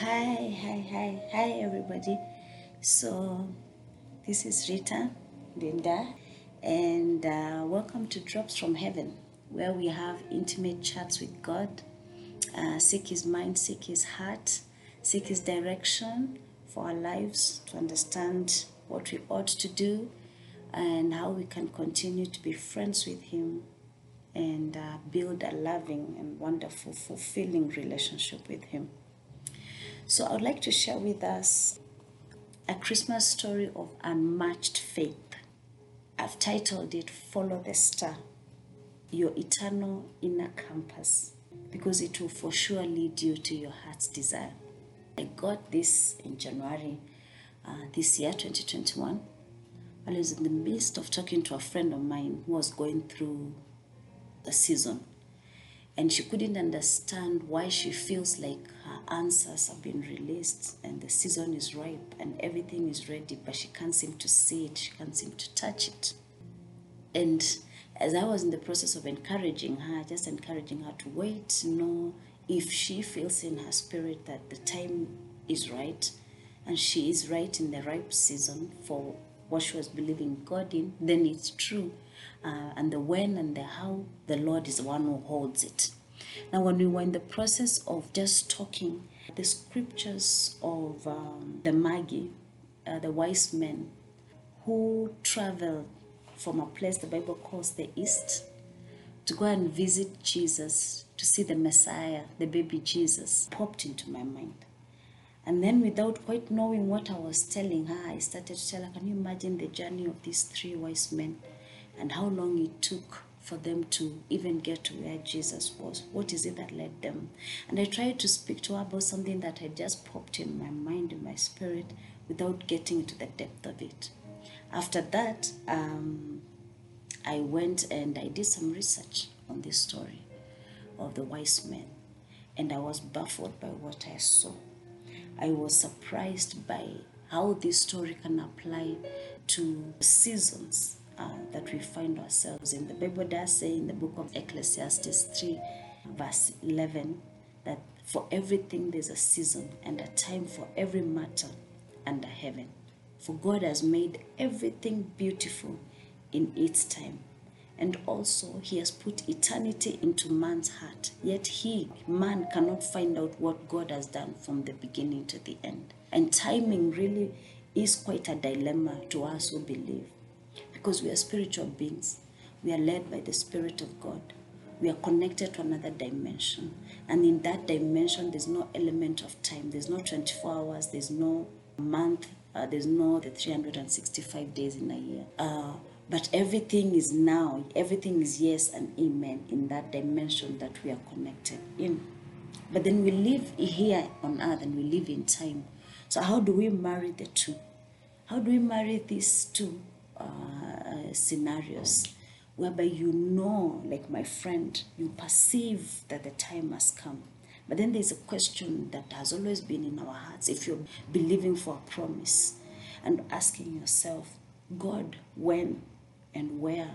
Hi, hi, hi, hi, everybody. So, this is Rita Linda, and uh, welcome to Drops from Heaven, where we have intimate chats with God, uh, seek His mind, seek His heart, seek His direction for our lives to understand what we ought to do and how we can continue to be friends with Him and uh, build a loving and wonderful, fulfilling relationship with Him. So, I would like to share with us a Christmas story of unmatched faith. I've titled it Follow the Star, Your Eternal Inner Compass, because it will for sure lead you to your heart's desire. I got this in January uh, this year, 2021. I was in the midst of talking to a friend of mine who was going through the season and she couldn't understand why she feels like her answers have been released and the season is ripe and everything is ready, but she can't seem to see it, she can't seem to touch it. And as I was in the process of encouraging her, just encouraging her to wait, know if she feels in her spirit that the time is right and she is right in the ripe season for what she was believing God in, then it's true. Uh, and the when and the how, the Lord is the one who holds it. Now, when we were in the process of just talking, the scriptures of um, the Magi, uh, the wise men who traveled from a place the Bible calls the East to go and visit Jesus, to see the Messiah, the baby Jesus, popped into my mind. And then, without quite knowing what I was telling her, I started to tell her, Can you imagine the journey of these three wise men and how long it took for them to even get to where Jesus was? What is it that led them? And I tried to speak to her about something that had just popped in my mind, in my spirit, without getting into the depth of it. After that, um, I went and I did some research on this story of the wise men, and I was baffled by what I saw. I was surprised by how this story can apply to seasons uh, that we find ourselves in. The Bible does say in the book of Ecclesiastes 3, verse 11, that for everything there's a season and a time for every matter under heaven. For God has made everything beautiful in its time. And also, He has put eternity into man's heart. Yet, he, man, cannot find out what God has done from the beginning to the end. And timing really is quite a dilemma to us who believe. Because we are spiritual beings, we are led by the Spirit of God. We are connected to another dimension. And in that dimension, there's no element of time. There's no 24 hours, there's no month, uh, there's no the 365 days in a year. Uh, but everything is now, everything is yes and amen in that dimension that we are connected in. But then we live here on earth and we live in time. So, how do we marry the two? How do we marry these two uh, scenarios? Whereby you know, like my friend, you perceive that the time has come. But then there's a question that has always been in our hearts if you're believing for a promise and asking yourself, God, when and where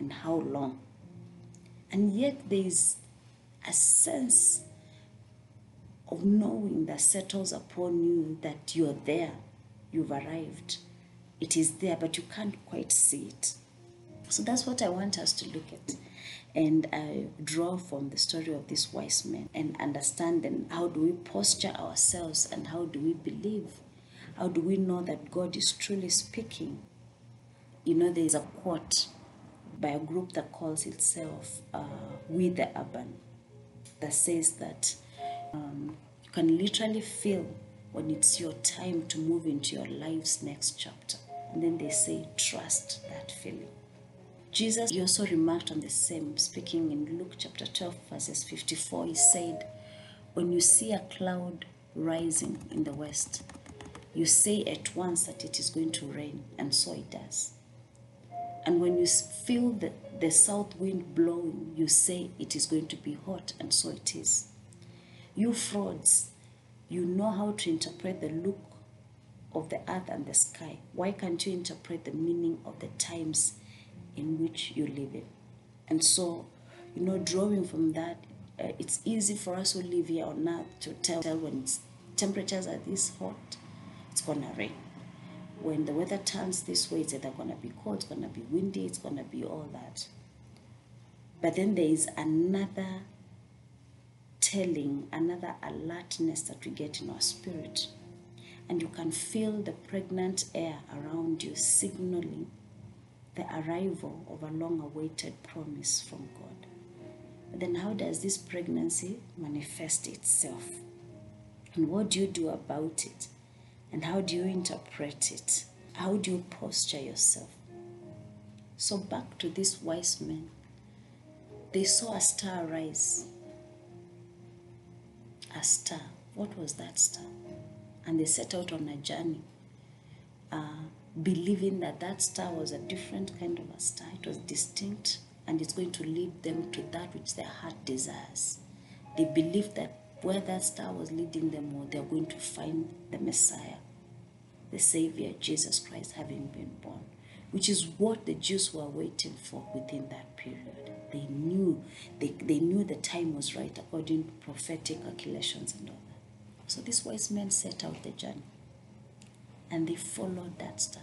and how long? And yet there's a sense of knowing that settles upon you that you're there, you've arrived. It is there, but you can't quite see it. So that's what I want us to look at. And I draw from the story of these wise men and understand then how do we posture ourselves and how do we believe? How do we know that God is truly speaking? You know, there is a quote by a group that calls itself uh, We the Urban that says that um, you can literally feel when it's your time to move into your life's next chapter. And then they say, trust that feeling. Jesus, he also remarked on the same, speaking in Luke chapter 12, verses 54. He said, When you see a cloud rising in the west, you say at once that it is going to rain, and so it does. And when you feel the, the south wind blowing, you say it is going to be hot, and so it is. You frauds, you know how to interpret the look of the earth and the sky. Why can't you interpret the meaning of the times in which you live in? And so, you know, drawing from that, uh, it's easy for us who live here on earth to tell when temperatures are this hot, it's gonna rain. When the weather turns this way, it's either gonna be cold, it's gonna be windy, it's gonna be all that. But then there is another telling, another alertness that we get in our spirit. And you can feel the pregnant air around you signaling the arrival of a long awaited promise from God. But then, how does this pregnancy manifest itself? And what do you do about it? And how do you interpret it? How do you posture yourself? So, back to these wise men. They saw a star rise. A star. What was that star? And they set out on a journey, uh, believing that that star was a different kind of a star. It was distinct and it's going to lead them to that which their heart desires. They believed that where that star was leading them, or they're going to find the Messiah, the Savior, Jesus Christ, having been born, which is what the Jews were waiting for within that period. They knew they, they knew the time was right according to prophetic calculations and all that. So these wise men set out the journey and they followed that star.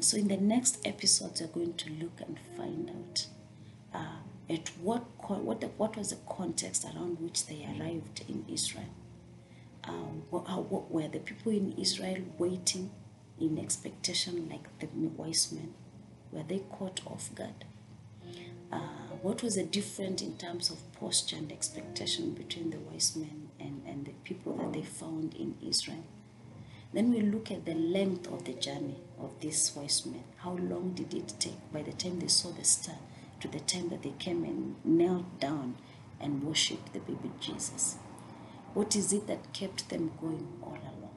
So in the next episodes, we're going to look and find out uh, at what what the, what was the context around which they arrived in Israel. Uh, what, what were the people in Israel waiting in expectation like the wise men? Were they caught off guard? Uh, what was the difference in terms of posture and expectation between the wise men and, and the people that they found in Israel? Then we look at the length of the journey of these wise men. How long did it take by the time they saw the star to the time that they came and knelt down and worshipped the baby Jesus? What is it that kept them going all along?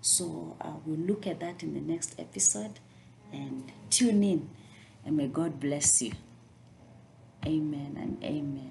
So uh, we'll look at that in the next episode and tune in and may God bless you. Amen and amen.